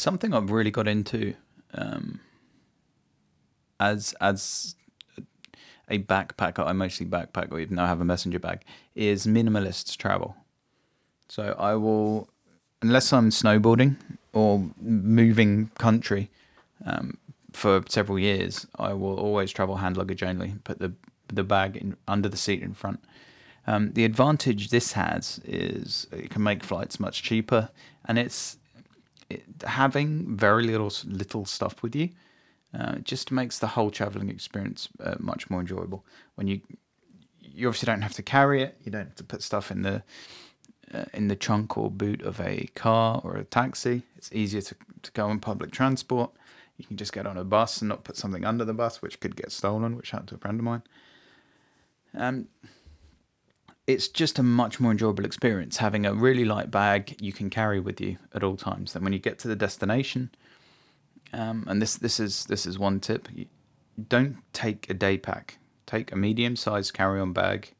something I've really got into um, as as a backpacker. I mostly backpack, or even though I have a messenger bag, is minimalist travel. So I will, unless I'm snowboarding or moving country um, for several years, I will always travel hand luggage only. Put the the bag in under the seat in front. Um, the advantage this has is it can make flights much cheaper, and it's it, having very little little stuff with you. Uh, just makes the whole traveling experience uh, much more enjoyable. When you you obviously don't have to carry it, you don't have to put stuff in the uh, in the trunk or boot of a car or a taxi. It's easier to, to go on public transport. You can just get on a bus and not put something under the bus, which could get stolen, which happened to a friend of mine. Um, it's just a much more enjoyable experience having a really light bag you can carry with you at all times. Then when you get to the destination, um, and this this is this is one tip: don't take a day pack. Take a medium-sized carry-on bag,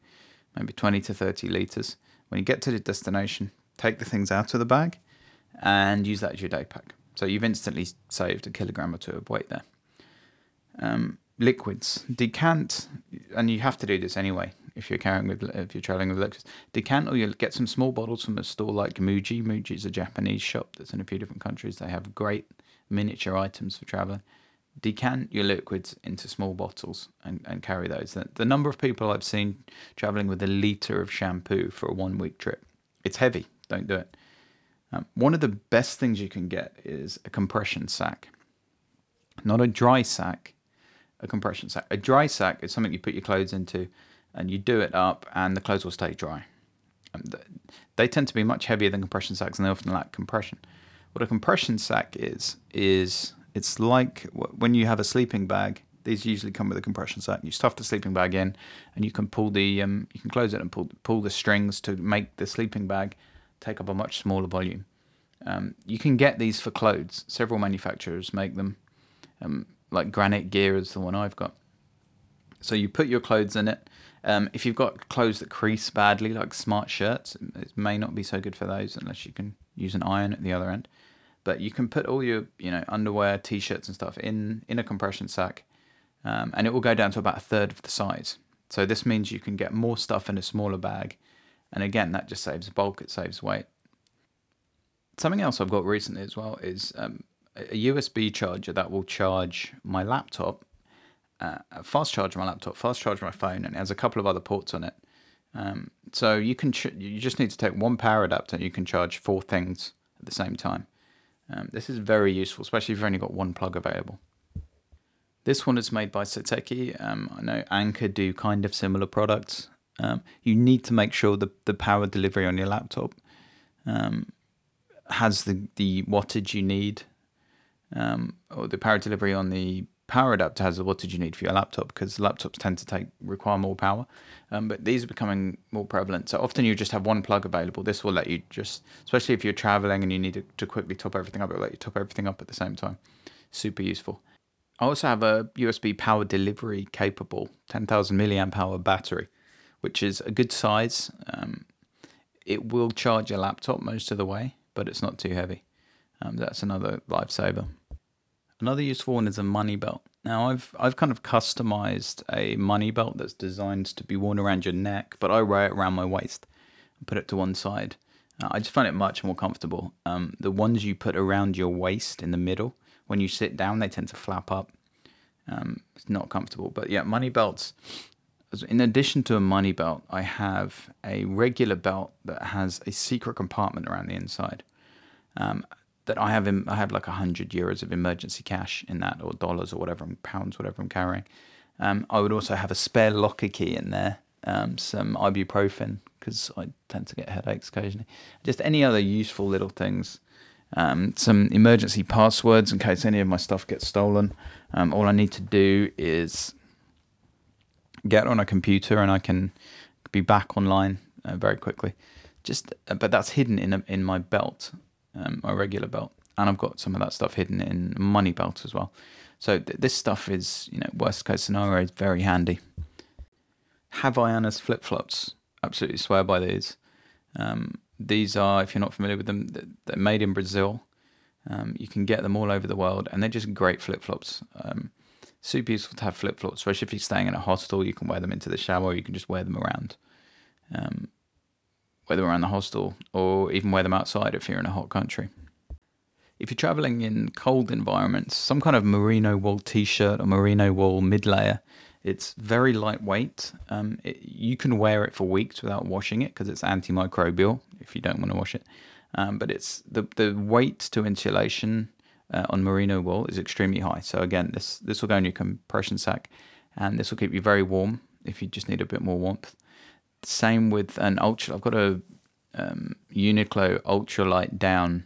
maybe 20 to 30 liters. When you get to the destination, take the things out of the bag, and use that as your day pack. So you've instantly saved a kilogram or two of weight there. Um, liquids decant, and you have to do this anyway if you're carrying with if you're traveling with liquids. Decant or you'll get some small bottles from a store like Muji. Muji is a Japanese shop that's in a few different countries. They have great miniature items for traveling. Decant your liquids into small bottles and, and carry those. The, the number of people I've seen traveling with a litre of shampoo for a one week trip, it's heavy. Don't do it. Um, one of the best things you can get is a compression sack. Not a dry sack, a compression sack. A dry sack is something you put your clothes into and you do it up and the clothes will stay dry. And they tend to be much heavier than compression sacks and they often lack compression. What a compression sack is, is it's like when you have a sleeping bag. These usually come with a compression sack. You stuff the sleeping bag in, and you can pull the um, you can close it and pull pull the strings to make the sleeping bag take up a much smaller volume. Um, you can get these for clothes. Several manufacturers make them. Um, like Granite Gear is the one I've got. So you put your clothes in it. Um, if you've got clothes that crease badly, like smart shirts, it may not be so good for those unless you can use an iron at the other end. But you can put all your you know underwear, t-shirts, and stuff in in a compression sack, um, and it will go down to about a third of the size. So this means you can get more stuff in a smaller bag, and again that just saves bulk, it saves weight. Something else I've got recently as well is um, a USB charger that will charge my laptop, uh, fast charge my laptop, fast charge my phone, and it has a couple of other ports on it. Um, so you can ch- you just need to take one power adapter, and you can charge four things at the same time. Um, this is very useful, especially if you've only got one plug available. This one is made by Satechi. Um, I know Anker do kind of similar products. Um, you need to make sure the, the power delivery on your laptop um, has the, the wattage you need, um, or the power delivery on the power adapter has what did you need for your laptop? Because laptops tend to take require more power. Um, but these are becoming more prevalent. So often you just have one plug available. This will let you just especially if you're traveling and you need to, quickly top everything up it will let you top everything up at the same time. Super useful. I also have a usb power delivery capable 10000 milliamp hour battery which is a good size. Um, it will charge your laptop most of the way but it's not too heavy. Um, that's another lifesaver Another useful one is a money belt. Now I've I've kind of customized a money belt that's designed to be worn around your neck, but I wear it around my waist and put it to one side. Uh, I just find it much more comfortable. Um, the ones you put around your waist in the middle, when you sit down, they tend to flap up. Um, it's not comfortable. But yeah, money belts. In addition to a money belt, I have a regular belt that has a secret compartment around the inside. Um, that I have I have like a hundred euros of emergency cash in that, or dollars, or whatever, pounds, whatever I'm carrying. Um, I would also have a spare locker key in there, um, some ibuprofen because I tend to get headaches occasionally. Just any other useful little things. Um, some emergency passwords in case any of my stuff gets stolen. Um, all I need to do is get on a computer and I can be back online uh, very quickly. Just, uh, but that's hidden in a, in my belt um, my regular belt, and I've got some of that stuff hidden in money belt as well. So th- this stuff is, you know, worst case scenario is very handy. Havaianas flip flops, absolutely swear by these. Um, these are, if you're not familiar with them, they're made in Brazil. Um, you can get them all over the world, and they're just great flip flops. Um, super useful to have flip flops, especially if you're staying in a hostel. You can wear them into the shower. You can just wear them around, um, wear them around the hostel, or even wear them outside if you're in a hot country. If you're traveling in cold environments, some kind of merino wool t-shirt or merino wool mid layer. It's very lightweight. Um, it, you can wear it for weeks without washing it because it's antimicrobial. If you don't want to wash it, um, but it's the the weight to insulation uh, on merino wool is extremely high. So again, this this will go in your compression sack, and this will keep you very warm if you just need a bit more warmth. Same with an ultra. I've got a um, Uniqlo ultralight down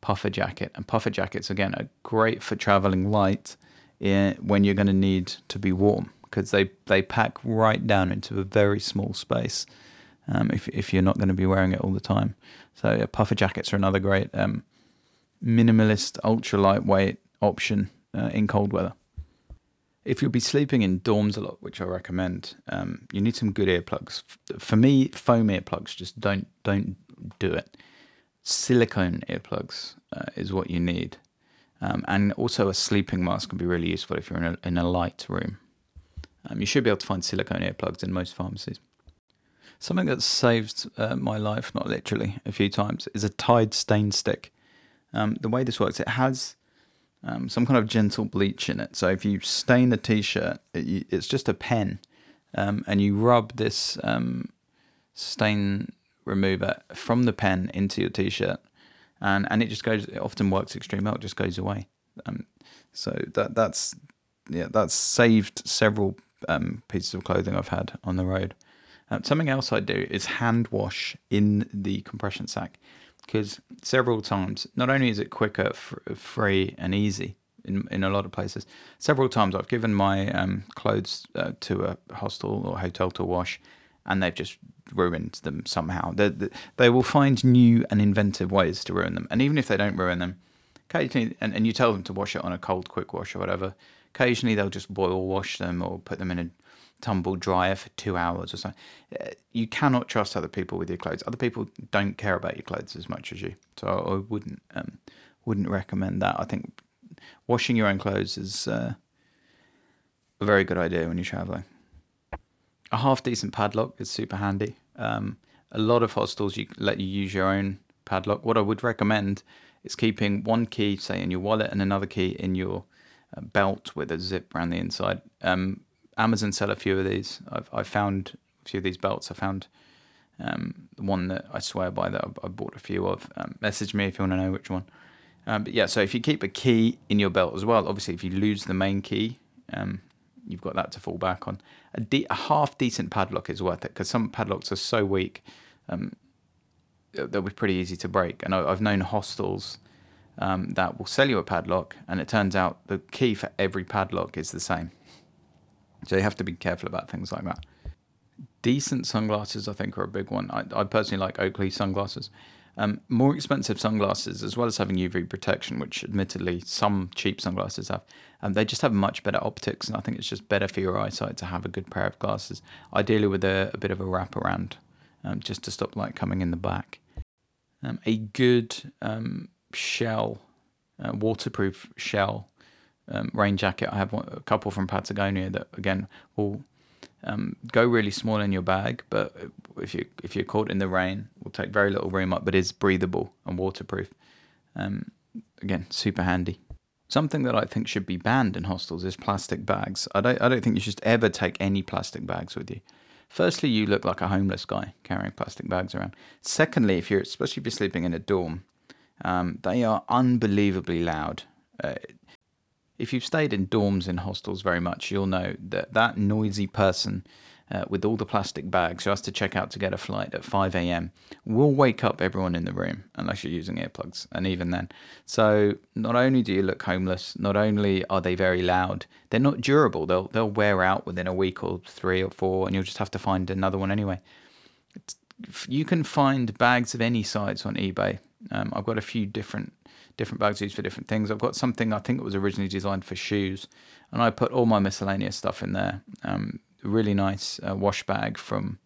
puffer jacket, and puffer jackets again are great for traveling light in, when you're going to need to be warm because they they pack right down into a very small space. Um, if if you're not going to be wearing it all the time, so yeah, puffer jackets are another great um, minimalist, ultra lightweight option uh, in cold weather. If you'll be sleeping in dorms a lot, which I recommend, um, you need some good earplugs. For me, foam earplugs just don't don't do it. Silicone earplugs uh, is what you need, um, and also a sleeping mask can be really useful if you're in a in a light room. Um, you should be able to find silicone earplugs in most pharmacies. Something that's saved uh, my life, not literally, a few times, is a Tide stain stick. Um, the way this works, it has um, some kind of gentle bleach in it. So if you stain a t-shirt, it, it's just a pen, um, and you rub this um, stain remover from the pen into your t-shirt, and and it just goes. It often works extremely well. It just goes away. Um, so that that's yeah, that's saved several um, pieces of clothing I've had on the road. something else I do is hand wash in the compression sack because several times, not only is it quicker, free, and easy in in a lot of places, several times I've given my um, clothes uh, to a hostel or hotel to wash, and they've just ruined them somehow. They, they, they will find new and inventive ways to ruin them, and even if they don't ruin them, occasionally, and, and you tell them to wash it on a cold quick wash or whatever, occasionally they'll just boil wash them or put them in a tumble dryer for two hours or something. Uh, you cannot trust other people with your clothes. Other people don't care about your clothes as much as you, so I wouldn't um, wouldn't recommend that. I think washing your own clothes is uh, a very good idea when you're traveling. A half decent padlock is super handy. Um, a lot of hostels you let you use your own padlock. What I would recommend is keeping one key, say, in your wallet, and another key in your uh, belt with a zip around the inside. Um, Amazon sell a few of these. I've I found a few of these belts. I found um, the one that I swear by that I, I bought a few of. Um, message me if you want to know which one. Um, but yeah, so if you keep a key in your belt as well, obviously if you lose the main key, um, you've got that to fall back on. A, de- a half decent padlock is worth it because some padlocks are so weak, um, they'll be pretty easy to break. And I, I've known hostels um, that will sell you a padlock, and it turns out the key for every padlock is the same. So you have to be careful about things like that. Decent sunglasses, I think, are a big one. I, I personally like Oakley sunglasses. Um, more expensive sunglasses, as well as having UV protection, which admittedly some cheap sunglasses have, um, they just have much better optics, and I think it's just better for your eyesight to have a good pair of glasses, ideally with a, a bit of a wrap around, um, just to stop light coming in the back. Um, a good um, shell, uh, waterproof shell um, rain jacket. I have one, a couple from Patagonia that again will um, go really small in your bag, but if you if you're caught in the rain, will take very little room up, but is breathable and waterproof. Um, again, super handy. Something that I think should be banned in hostels is plastic bags. I don't I don't think you should ever take any plastic bags with you. Firstly, you look like a homeless guy carrying plastic bags around. Secondly, if you're especially if you're sleeping in a dorm, um, they are unbelievably loud. Uh, if you've stayed in dorms in hostels very much, you'll know that that noisy person uh, with all the plastic bags who has to check out to get a flight at 5 a.m. will wake up everyone in the room unless you're using earplugs, and even then. So not only do you look homeless, not only are they very loud, they're not durable. They'll they'll wear out within a week or three or four, and you'll just have to find another one anyway. It's, you can find bags of any size on eBay. Um, I've got a few different different bags used for different things. I've got something I think it was originally designed for shoes, and I put all my miscellaneous stuff in there. Um, really nice uh, wash bag from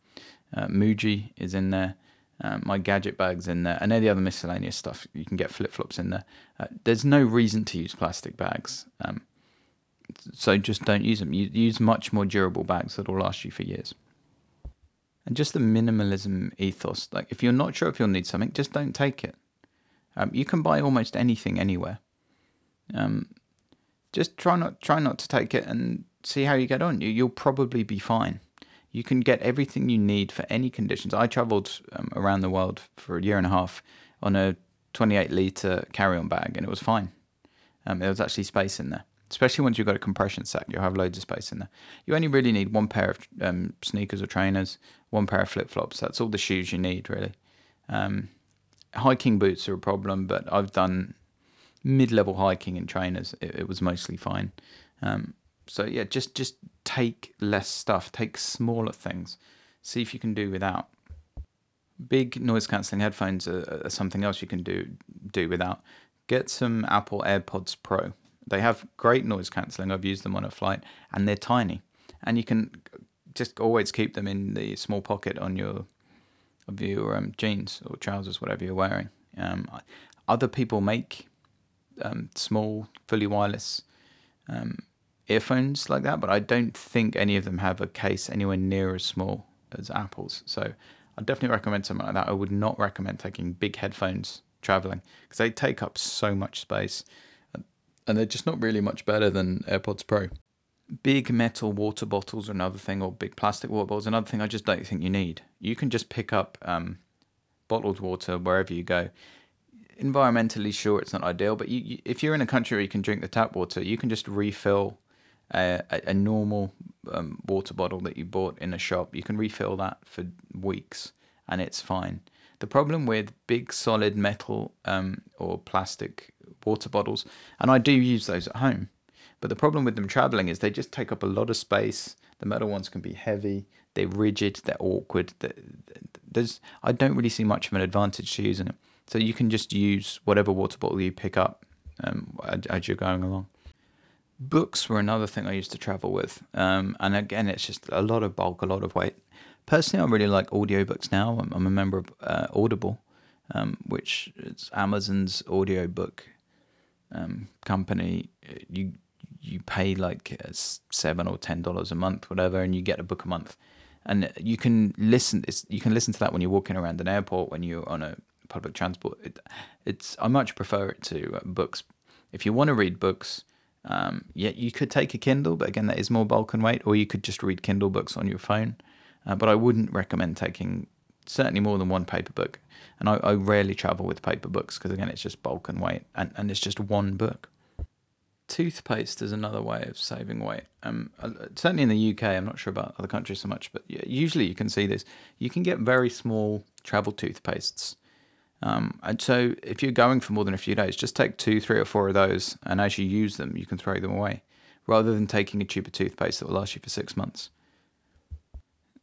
uh, Muji is in there. Um, my gadget bags in there, and any other miscellaneous stuff. You can get flip flops in there. Uh, there's no reason to use plastic bags, um, so just don't use them. You use much more durable bags that will last you for years. And just the minimalism ethos. Like if you're not sure if you'll need something, just don't take it. Um, you can buy almost anything anywhere. Um, just try not try not to take it and see how you get on. You, you'll probably be fine. You can get everything you need for any conditions. I travelled um, around the world for a year and a half on a 28 litre carry-on bag, and it was fine. Um, there was actually space in there, especially once you've got a compression set. You'll have loads of space in there. You only really need one pair of um, sneakers or trainers, one pair of flip-flops. That's all the shoes you need, really. Um, hiking boots are a problem, but I've done mid-level hiking in trainers. It, it was mostly fine. Um, so yeah, just just take less stuff, take smaller things, see if you can do without. Big noise cancelling headphones are, are, something else you can do do without. Get some Apple AirPods Pro. They have great noise cancelling. I've used them on a flight, and they're tiny, and you can just always keep them in the small pocket on your of your um, jeans or trousers, whatever you're wearing. Um, other people make um, small, fully wireless um, earphones like that, but I don't think any of them have a case anywhere near as small as Apple's. So I definitely recommend something like that. I would not recommend taking big headphones traveling because they take up so much space and they're just not really much better than AirPods Pro. Big metal water bottles are another thing, or big plastic water bottles, another thing I just don't think you need. You can just pick up um, bottled water wherever you go environmentally, sure, it's not ideal, but you, you, if you're in a country where you can drink the tap water, you can just refill a, a, a normal um, water bottle that you bought in a shop. You can refill that for weeks, and it's fine. The problem with big solid metal um, or plastic water bottles, and I do use those at home, but the problem with them traveling is they just take up a lot of space. The metal ones can be heavy, they're rigid, they're awkward. There's, I don't really see much of an advantage to using it. So you can just use whatever water bottle you pick up um, as you're going along. Books were another thing I used to travel with. Um, and again, it's just a lot of bulk, a lot of weight. Personally, I really like audiobooks now. I'm, I'm a member of uh, Audible, um, which is Amazon's audiobook um, company. You you pay like uh, seven or ten dollars a month, whatever, and you get a book a month. And you can listen. you can listen to that when you're walking around an airport, when you're on a public transport. It, it's I much prefer it to uh, books. If you want to read books, um, yeah, you could take a Kindle, but again, that is more bulk and weight, or you could just read Kindle books on your phone. Uh, but I wouldn't recommend taking certainly more than one paper book. And I, I rarely travel with paper books because again, it's just bulk and weight, and, and it's just one book. Toothpaste is another way of saving weight. Um, uh, certainly in the UK, I'm not sure about other countries so much, but usually you can see this. You can get very small travel toothpastes um, and so if you're going for more than a few days, just take two, three, or four of those, and as you use them, you can throw them away, rather than taking a tube of toothpaste that will last you for six months.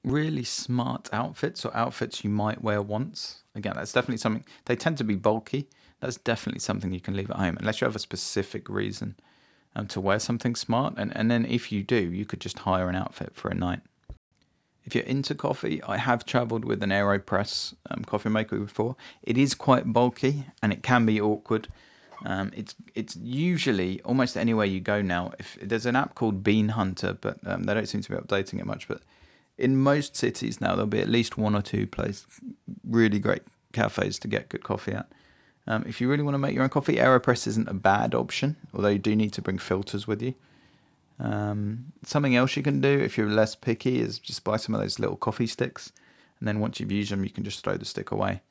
Really smart outfits or outfits you might wear once. Again, that's definitely something. They tend to be bulky. That's definitely something you can leave at home, unless you have a specific reason um, to wear something smart. And, and then if you do, you could just hire an outfit for a night. If you're into coffee, I have traveled with an AeroPress um, coffee maker before. It is quite bulky and it can be awkward. Um, it's it's usually almost anywhere you go now. If there's an app called Bean Hunter, but um, they don't seem to be updating it much. But in most cities now, there'll be at least one or two places, really great cafes to get good coffee at. Um, if you really want to make your own coffee, AeroPress isn't a bad option, although you do need to bring filters with you. Um, something else you can do if you're less picky is just buy some of those little coffee sticks, and then once you've used them, you can just throw the stick away.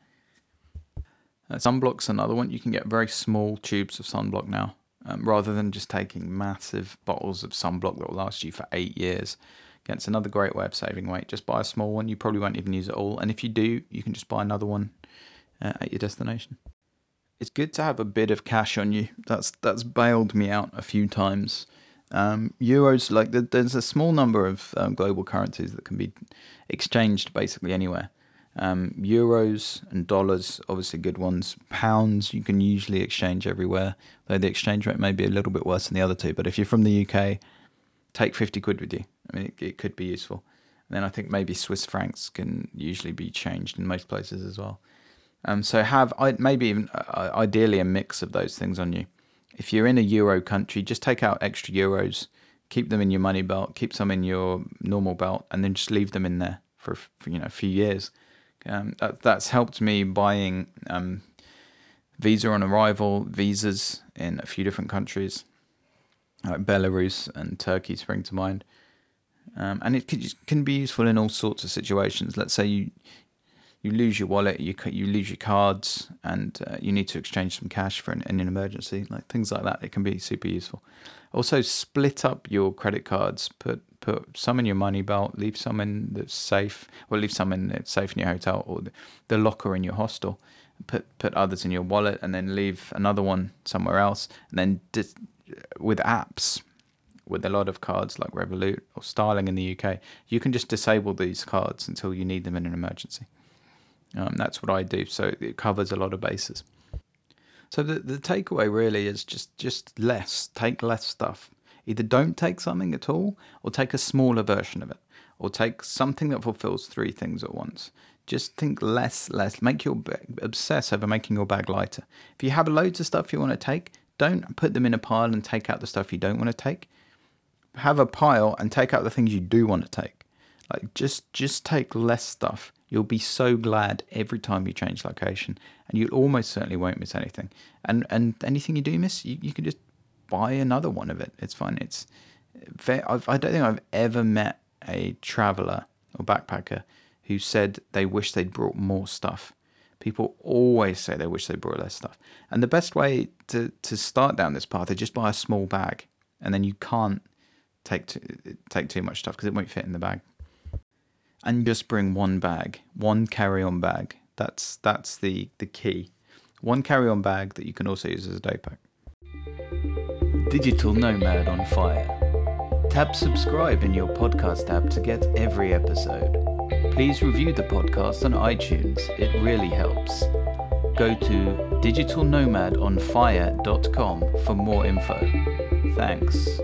Uh, sunblock's another one. You can get very small tubes of sunblock now, um, rather than just taking massive bottles of sunblock that will last you for eight years. Again, it's another great way of saving weight. Just buy a small one. You probably won't even use it all, and if you do, you can just buy another one uh, at your destination. It's good to have a bit of cash on you. That's that's bailed me out a few times um, euros, like the, there's a small number of um, global currencies that can be exchanged basically anywhere. Um, euros and dollars, obviously good ones. Pounds, you can usually exchange everywhere, though the exchange rate may be a little bit worse than the other two. But if you're from the UK, take 50 quid with you. I mean, it, it could be useful. And then I think maybe Swiss francs can usually be changed in most places as well. Um, so have maybe even uh, ideally a mix of those things on you. If you're in a euro country, just take out extra euros, keep them in your money belt, keep some in your normal belt, and then just leave them in there for, for you know a few years. Um, that, that's helped me buying um, visa on arrival visas in a few different countries, like Belarus and Turkey spring to mind. Um, and it can, can be useful in all sorts of situations. Let's say you you lose your wallet, you you lose your cards, and uh, you need to exchange some cash for an, in an emergency, like things like that. It can be super useful. Also, split up your credit cards. Put put some in your money belt, leave some in the safe, or leave some in the safe in your hotel or the, the locker in your hostel. Put put others in your wallet, and then leave another one somewhere else. And then dis- with apps, with a lot of cards like Revolut or Starling in the UK, you can just disable these cards until you need them in an emergency. Um, that's what I do. So it covers a lot of bases. So the the takeaway really is just just less. Take less stuff. Either don't take something at all, or take a smaller version of it, or take something that fulfills three things at once. Just think less, less. Make your obsess over making your bag lighter. If you have loads of stuff you want to take, don't put them in a pile and take out the stuff you don't want to take. Have a pile and take out the things you do want to take. Like just just take less stuff You'll be so glad every time you change location, and you almost certainly won't miss anything. And and anything you do miss, you, you can just buy another one of it. It's fine. It's I've, I don't think I've ever met a traveler or backpacker who said they wish they'd brought more stuff. People always say they wish they brought less stuff. And the best way to, to start down this path is just buy a small bag, and then you can't take take too much stuff because it won't fit in the bag and just bring one bag, one carry-on bag. That's that's the the key. One carry-on bag that you can also use as a day pack. Digital Nomad on Fire. Tap subscribe in your podcast app to get every episode. Please review the podcast on iTunes. It really helps. Go to digitalnomadonfire.com for more info. Thanks.